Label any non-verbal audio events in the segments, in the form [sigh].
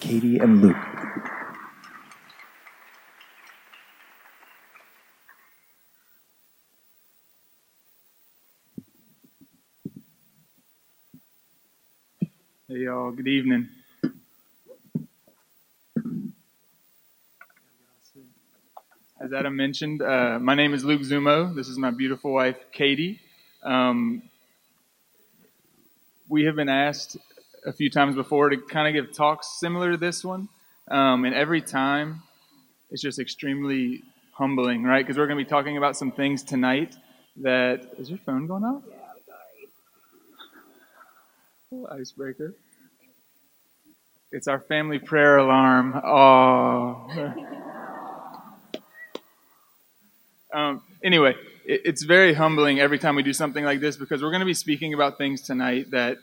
Katie and Luke. Hey, y'all. Good evening. As Adam mentioned, uh, my name is Luke Zumo. This is my beautiful wife, Katie. Um, we have been asked a few times before to kind of give talks similar to this one. Um, and every time, it's just extremely humbling, right? Because we're going to be talking about some things tonight that. Is your phone going off? Yeah, sorry. Little icebreaker. It's our family prayer alarm. Oh. [laughs] um, anyway, it, it's very humbling every time we do something like this because we're going to be speaking about things tonight that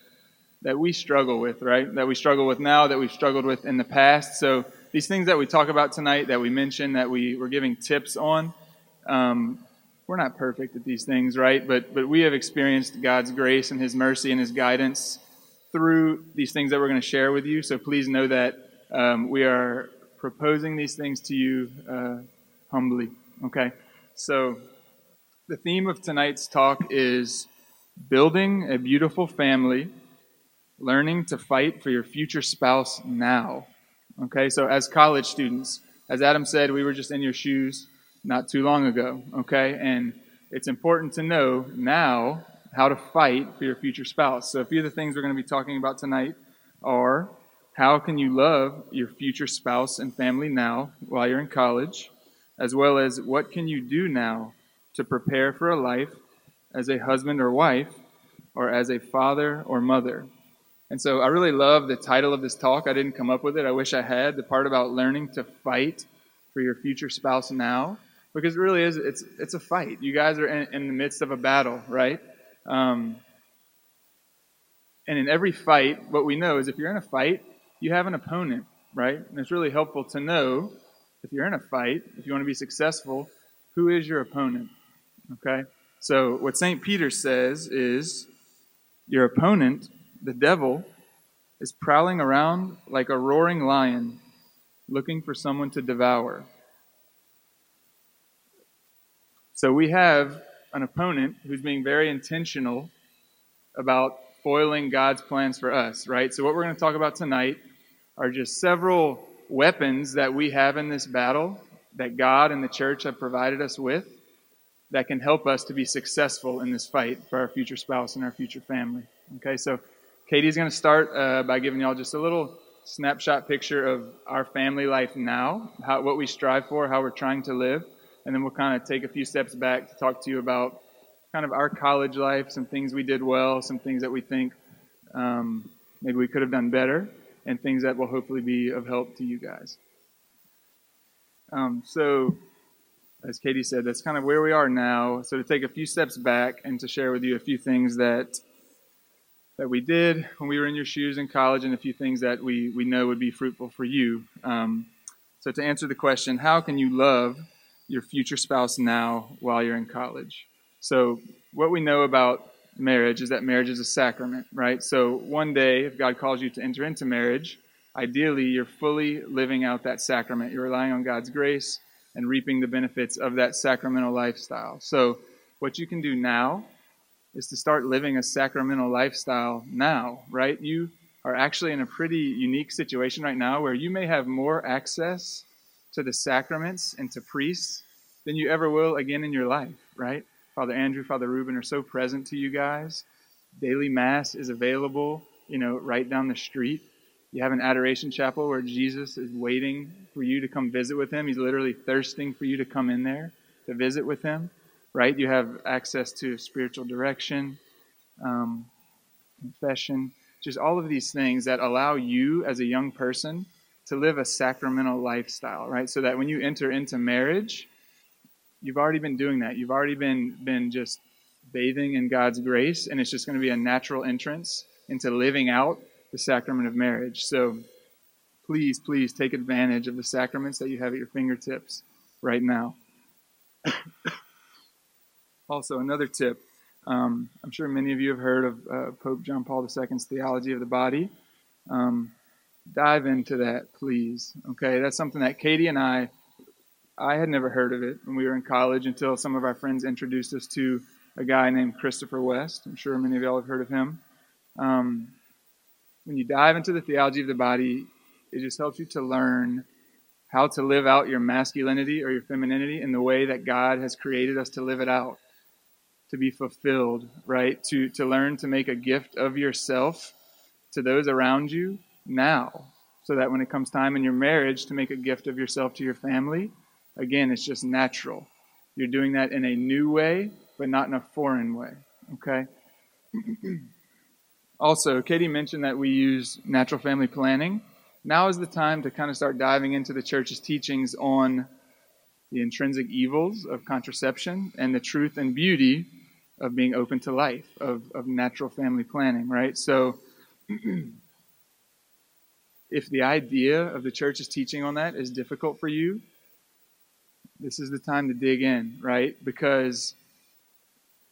that we struggle with, right? That we struggle with now, that we've struggled with in the past. So these things that we talk about tonight, that we mention, that we we're giving tips on, um, we're not perfect at these things, right? But but we have experienced God's grace and His mercy and His guidance through these things that we're going to share with you. So please know that um, we are proposing these things to you uh, humbly. Okay. So the theme of tonight's talk is building a beautiful family, learning to fight for your future spouse now. Okay. So as college students, as Adam said, we were just in your shoes not too long ago. Okay. And it's important to know now how to fight for your future spouse. So, a few of the things we're going to be talking about tonight are how can you love your future spouse and family now while you're in college, as well as what can you do now to prepare for a life as a husband or wife or as a father or mother. And so I really love the title of this talk. I didn't come up with it. I wish I had the part about learning to fight for your future spouse now because it really is it's it's a fight. You guys are in, in the midst of a battle, right? Um, and in every fight, what we know is if you're in a fight, you have an opponent, right? And it's really helpful to know if you're in a fight, if you want to be successful, who is your opponent? Okay? So, what St. Peter says is your opponent, the devil, is prowling around like a roaring lion looking for someone to devour. So, we have an opponent who's being very intentional about foiling God's plans for us, right? So, what we're going to talk about tonight are just several weapons that we have in this battle that God and the church have provided us with that can help us to be successful in this fight for our future spouse and our future family. Okay, so Katie's going to start uh, by giving y'all just a little snapshot picture of our family life now, how, what we strive for, how we're trying to live and then we'll kind of take a few steps back to talk to you about kind of our college life, some things we did well, some things that we think um, maybe we could have done better, and things that will hopefully be of help to you guys. Um, so, as Katie said, that's kind of where we are now. So, to take a few steps back and to share with you a few things that that we did when we were in your shoes in college, and a few things that we we know would be fruitful for you. Um, so, to answer the question, how can you love your future spouse now while you're in college. So, what we know about marriage is that marriage is a sacrament, right? So, one day, if God calls you to enter into marriage, ideally you're fully living out that sacrament. You're relying on God's grace and reaping the benefits of that sacramental lifestyle. So, what you can do now is to start living a sacramental lifestyle now, right? You are actually in a pretty unique situation right now where you may have more access to the sacraments and to priests than you ever will again in your life, right? Father Andrew, Father Ruben are so present to you guys. Daily Mass is available, you know, right down the street. You have an adoration chapel where Jesus is waiting for you to come visit with him. He's literally thirsting for you to come in there to visit with him, right? You have access to spiritual direction, um, confession, just all of these things that allow you as a young person to live a sacramental lifestyle, right? So that when you enter into marriage, you've already been doing that. You've already been been just bathing in God's grace, and it's just going to be a natural entrance into living out the sacrament of marriage. So please, please take advantage of the sacraments that you have at your fingertips right now. [coughs] also, another tip. Um, I'm sure many of you have heard of uh, Pope John Paul II's theology of the body. Um, dive into that, please. Okay, that's something that Katie and I, I had never heard of it when we were in college until some of our friends introduced us to a guy named Christopher West. I'm sure many of y'all have heard of him. Um, when you dive into the theology of the body, it just helps you to learn how to live out your masculinity or your femininity in the way that God has created us to live it out, to be fulfilled, right? To, to learn to make a gift of yourself to those around you now, so that when it comes time in your marriage to make a gift of yourself to your family, again, it's just natural. You're doing that in a new way, but not in a foreign way, okay? [clears throat] also, Katie mentioned that we use natural family planning. Now is the time to kind of start diving into the church's teachings on the intrinsic evils of contraception and the truth and beauty of being open to life, of, of natural family planning, right? So, [clears throat] if the idea of the church's teaching on that is difficult for you, this is the time to dig in, right? Because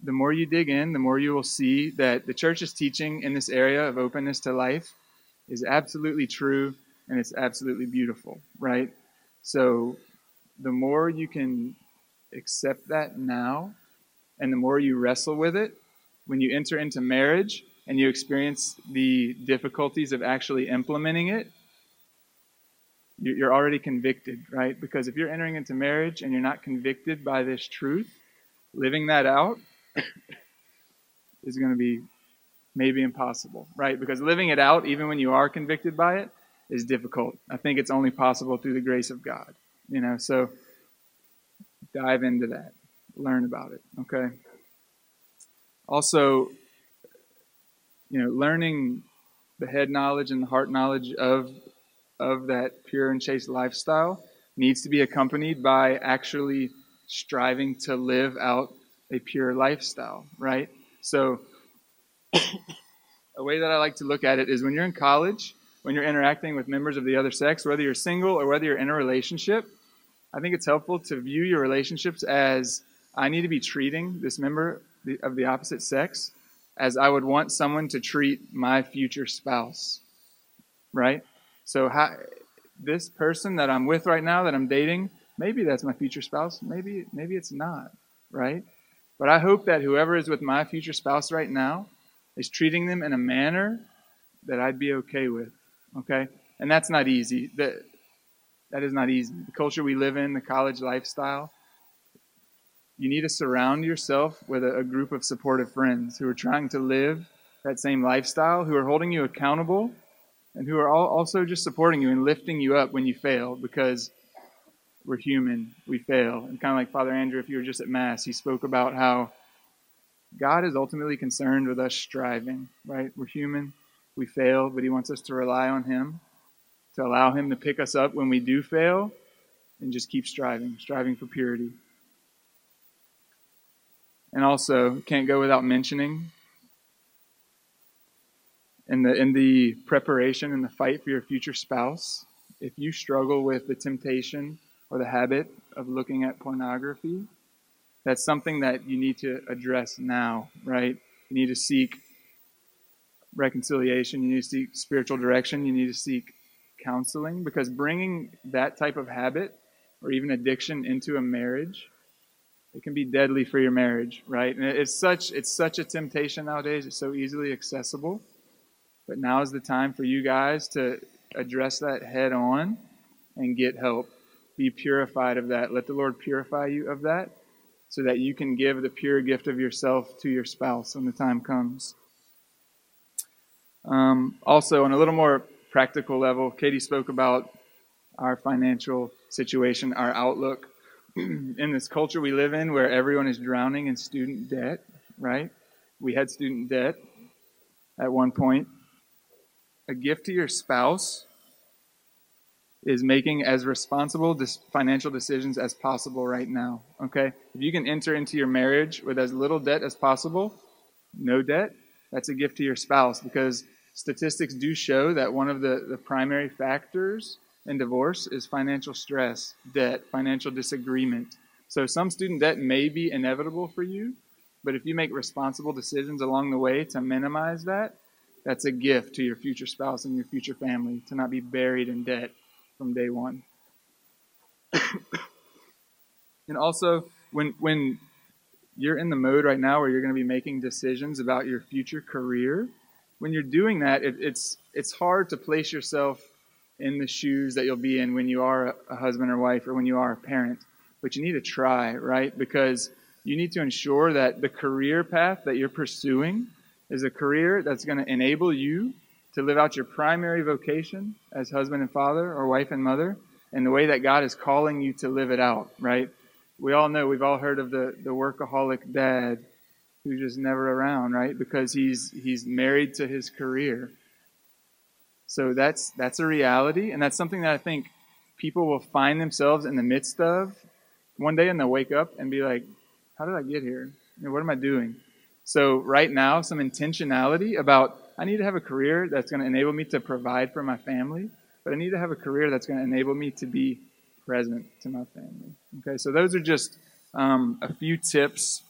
the more you dig in, the more you will see that the church's teaching in this area of openness to life is absolutely true and it's absolutely beautiful, right? So the more you can accept that now and the more you wrestle with it, when you enter into marriage, and you experience the difficulties of actually implementing it, you're already convicted, right? Because if you're entering into marriage and you're not convicted by this truth, living that out [coughs] is going to be maybe impossible, right? Because living it out, even when you are convicted by it, is difficult. I think it's only possible through the grace of God, you know? So dive into that, learn about it, okay? Also, you know, learning the head knowledge and the heart knowledge of of that pure and chaste lifestyle needs to be accompanied by actually striving to live out a pure lifestyle, right? So [coughs] a way that I like to look at it is when you're in college, when you're interacting with members of the other sex, whether you're single or whether you're in a relationship, I think it's helpful to view your relationships as I need to be treating this member of the opposite sex as I would want someone to treat my future spouse. Right? So, how, this person that I'm with right now, that I'm dating, maybe that's my future spouse. Maybe, maybe it's not. Right? But I hope that whoever is with my future spouse right now is treating them in a manner that I'd be okay with. Okay? And that's not easy. That, that is not easy. The culture we live in, the college lifestyle, you need to surround yourself with a, a group of supportive friends who are trying to live that same lifestyle, who are holding you accountable, and who are all also just supporting you and lifting you up when you fail because we're human, we fail. And kind of like Father Andrew, if you were just at Mass, he spoke about how God is ultimately concerned with us striving, right? We're human, we fail, but he wants us to rely on him, to allow him to pick us up when we do fail, and just keep striving, striving for purity. And also, can't go without mentioning in the in the preparation and the fight for your future spouse, if you struggle with the temptation or the habit of looking at pornography, that's something that you need to address now, right? You need to seek reconciliation, you need to seek spiritual direction, you need to seek counseling because bringing that type of habit or even addiction into a marriage it can be deadly for your marriage, right? And it's such it's such a temptation nowadays. It's so easily accessible. But now is the time for you guys to address that head on and get help. Be purified of that. Let the Lord purify you of that so that you can give the pure gift of yourself to your spouse when the time comes. Um, also, on a little more practical level, Katie spoke about our financial situation, our outlook in this culture we live in where everyone is drowning in student debt, right? We had student debt at one point. A gift to your spouse is making as responsible financial decisions as possible right now, okay? If you can enter into your marriage with as little debt as possible, no debt, that's a gift to your spouse because statistics do show that one of the, the primary factors in divorce is financial stress, debt, financial disagreement. So some student debt may be inevitable for you, but if you make responsible decisions along the way to minimize that, That's a gift to your future spouse and your future family to not be buried in debt from day one. [coughs] and also, when when you're in the mode right now where you're going to be making decisions about your future career, when you're doing that, it, it's it's hard to place yourself in the shoes that you'll be in when you are a husband or wife or when you are a parent. But you need to try, right? Because you need to ensure that the career path that you're pursuing is a career that's going to enable you to live out your primary vocation as husband and father or wife and mother and the way that God is calling you to live it out, right? We all know, we've all heard of the, the workaholic dad who's just never around, right? Because he's he's married to his career. So that's that's a reality, and that's something that I think people will find themselves in the midst of one day, and they'll wake up and be like, "How did I get here? what am I doing?" So right now, some intentionality about I need to have a career that's going to enable me to provide for my family, but I need to have a career that's going to enable me to be present to my family. Okay, so those are just um, a few tips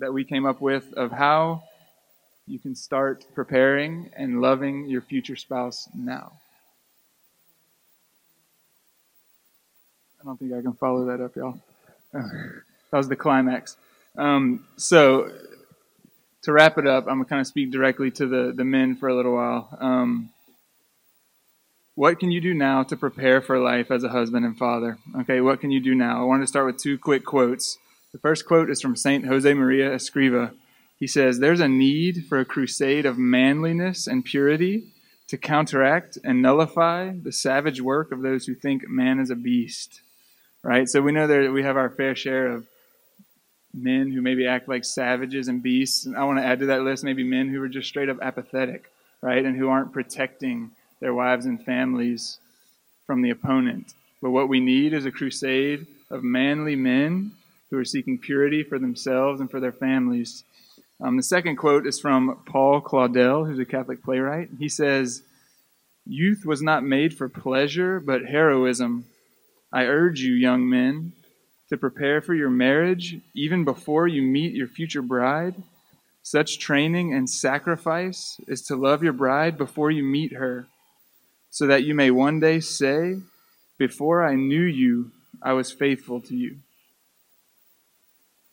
that we came up with of how you can start preparing and loving your future spouse now. I don't think I can follow that up, y'all. [laughs] that was the climax. Um, so, to wrap it up, I'm going to kind of speak directly to the, the men for a little while. Um, what can you do now to prepare for life as a husband and father? Okay, what can you do now? I wanted to start with two quick quotes. The first quote is from Saint Jose Maria Escriva. He says, There's a need for a crusade of manliness and purity to counteract and nullify the savage work of those who think man is a beast. Right? So we know that we have our fair share of men who maybe act like savages and beasts. And I want to add to that list maybe men who are just straight up apathetic, right? And who aren't protecting their wives and families from the opponent. But what we need is a crusade of manly men who are seeking purity for themselves and for their families. Um, the second quote is from Paul Claudel, who's a Catholic playwright. He says, Youth was not made for pleasure, but heroism. I urge you, young men, to prepare for your marriage even before you meet your future bride. Such training and sacrifice is to love your bride before you meet her, so that you may one day say, Before I knew you, I was faithful to you.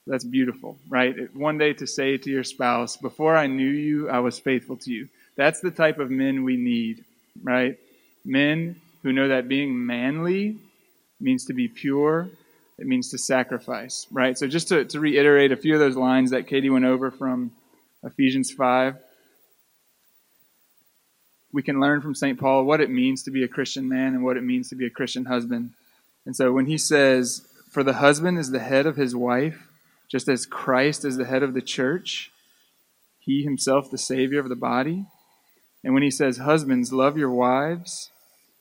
That's beautiful, right? One day to say to your spouse, Before I knew you, I was faithful to you. That's the type of men we need, right? Men who know that being manly means to be pure it means to sacrifice, right? So just to, to reiterate a few of those lines that Katie went over from Ephesians 5, we can learn from St. Paul what it means to be a Christian man and what it means to be a Christian husband. And so when he says, For the husband is the head of his wife, just as Christ is the head of the church, he himself the Savior of the body. And when he says, Husbands, love your wives,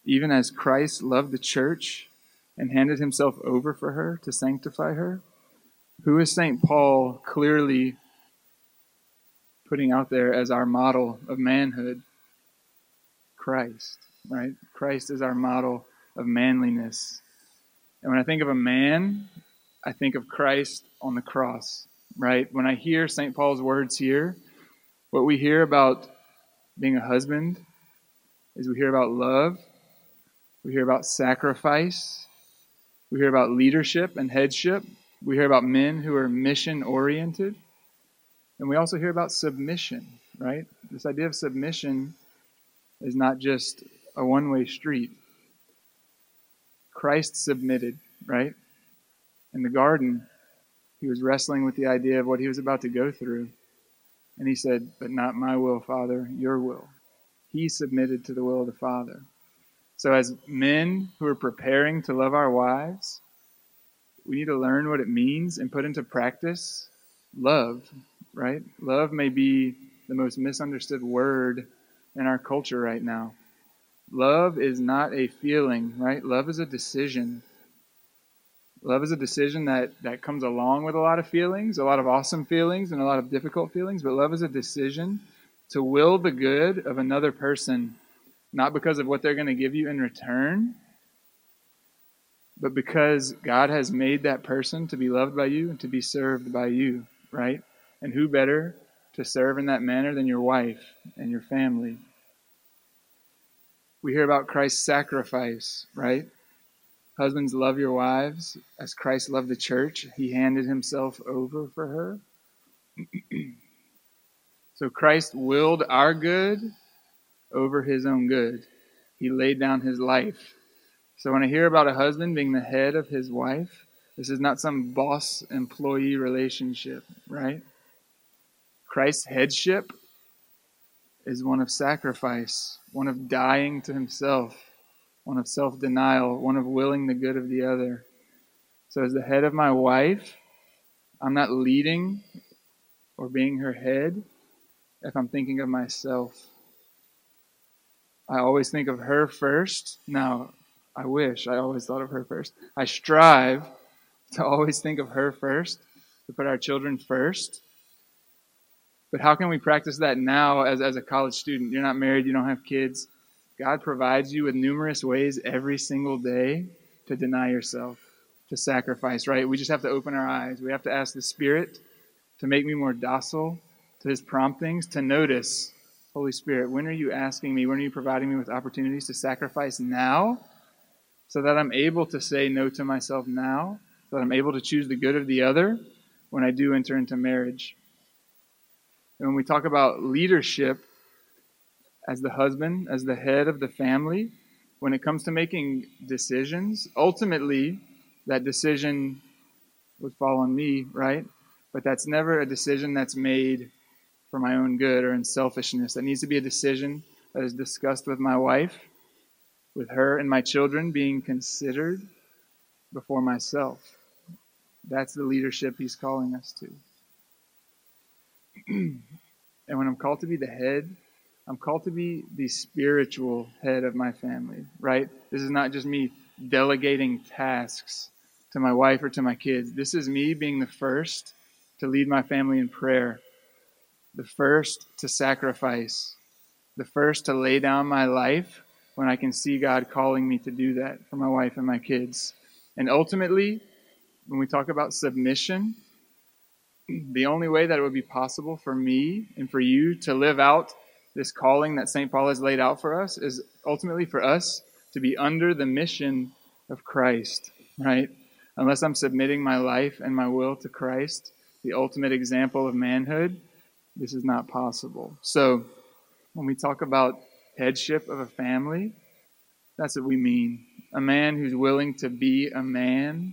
even as Christ loved the church and handed himself over for her to sanctify her? Who is St. Paul clearly putting out there as our model of manhood? Christ, right? Christ is our model of manliness. And when I think of a man, I think of Christ on the cross, right? When I hear St. Paul's words here, what we hear about being a husband is we hear about love, we hear about sacrifice, we hear about leadership and headship. We hear about men who are mission oriented. And we also hear about submission, right? This idea of submission is not just a one way street. Christ submitted, right? In the garden, he was wrestling with the idea of what he was about to go through. And he said, But not my will, Father, your will. He submitted to the will of the Father. So, as men who are preparing to love our wives, we need to learn what it means and put into practice love, right? Love may be the most misunderstood word in our culture right now. Love is not a feeling, right? Love is a decision. Love is a decision that, that comes along with a lot of feelings, a lot of awesome feelings, and a lot of difficult feelings, but love is a decision to will the good of another person not because of what they're going to give you in return, but because God has made that person to be loved by you and to be served by you, right? And who better to serve in that manner than your wife and your family. We hear about Christ's sacrifice, right? Husbands, love your wives as Christ loved the church. He handed himself over for her. [clears throat] so Christ willed our good over his own good. He laid down his life. So when I hear about a husband being the head of his wife, this is not some boss employee relationship, right? Christ's headship is one of sacrifice, one of dying to himself one of self denial, one of willing the good of the other. So, as the head of my wife, I'm not leading or being her head if I'm thinking of myself. I always think of her first. Now, I wish I always thought of her first. I strive to always think of her first, to put our children first. But how can we practice that now as, as a college student? You're not married, you don't have kids. God provides you with numerous ways every single day to deny yourself, to sacrifice, right? We just have to open our eyes. We have to ask the Spirit to make me more docile to His promptings, to notice, Holy Spirit, when are you asking me, when are you providing me with opportunities to sacrifice now so that I'm able to say no to myself now, so that I'm able to choose the good of the other when I do enter into marriage? And when we talk about leadership, as the husband, as the head of the family, when it comes to making decisions, ultimately that decision would fall on me, right? But that's never a decision that's made for my own good or in selfishness. That needs to be a decision that is discussed with my wife, with her and my children being considered before myself. That's the leadership he's calling us to. [clears throat] and when I'm called to be the head, I'm called to be the spiritual head of my family, right? This is not just me delegating tasks to my wife or to my kids. This is me being the first to lead my family in prayer, the first to sacrifice, the first to lay down my life when I can see God calling me to do that for my wife and my kids. And ultimately, when we talk about submission, the only way that it would be possible for me and for you to live out this calling that St. Paul has laid out for us is ultimately for us to be under the mission of Christ, right? Unless I'm submitting my life and my will to Christ, the ultimate example of manhood, this is not possible. So, when we talk about headship of a family, that's what we mean. A man who's willing to be a man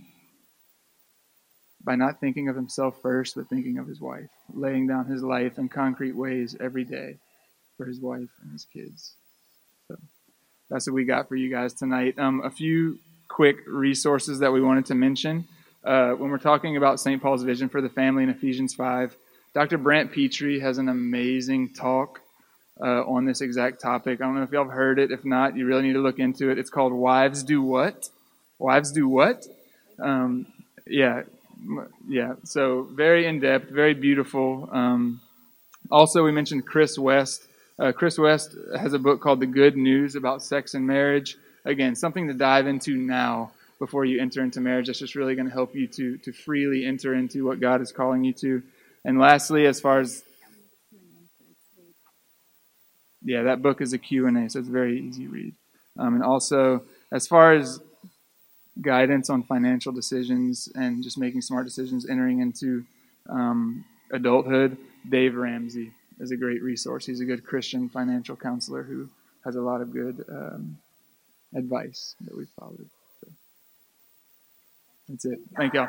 by not thinking of himself first, but thinking of his wife, laying down his life in concrete ways every day for his wife and his kids. So that's what we got for you guys tonight. Um, a few quick resources that we wanted to mention. Uh, when we're talking about St. Paul's vision for the family in Ephesians 5, Dr. Brant Pitre has an amazing talk uh, on this exact topic. I don't know if y'all have heard it. If not, you really need to look into it. It's called Wives Do What? Wives Do What? Um, yeah, yeah. So very in depth, very beautiful. Um, also, we mentioned Chris West uh, Chris West has a book called The Good News about sex and marriage. Again, something to dive into now before you enter into marriage. That's just really going to help you to, to freely enter into what God is calling you to. And lastly, as far as yeah, that book is a Q&A, so it's a very easy read. Um, and also, as far as guidance on financial decisions and just making smart decisions entering into um, adulthood, Dave Ramsey is a great resource. He's a good Christian financial counselor who has a lot of good um, advice that we've followed. So that's it. Thank y'all.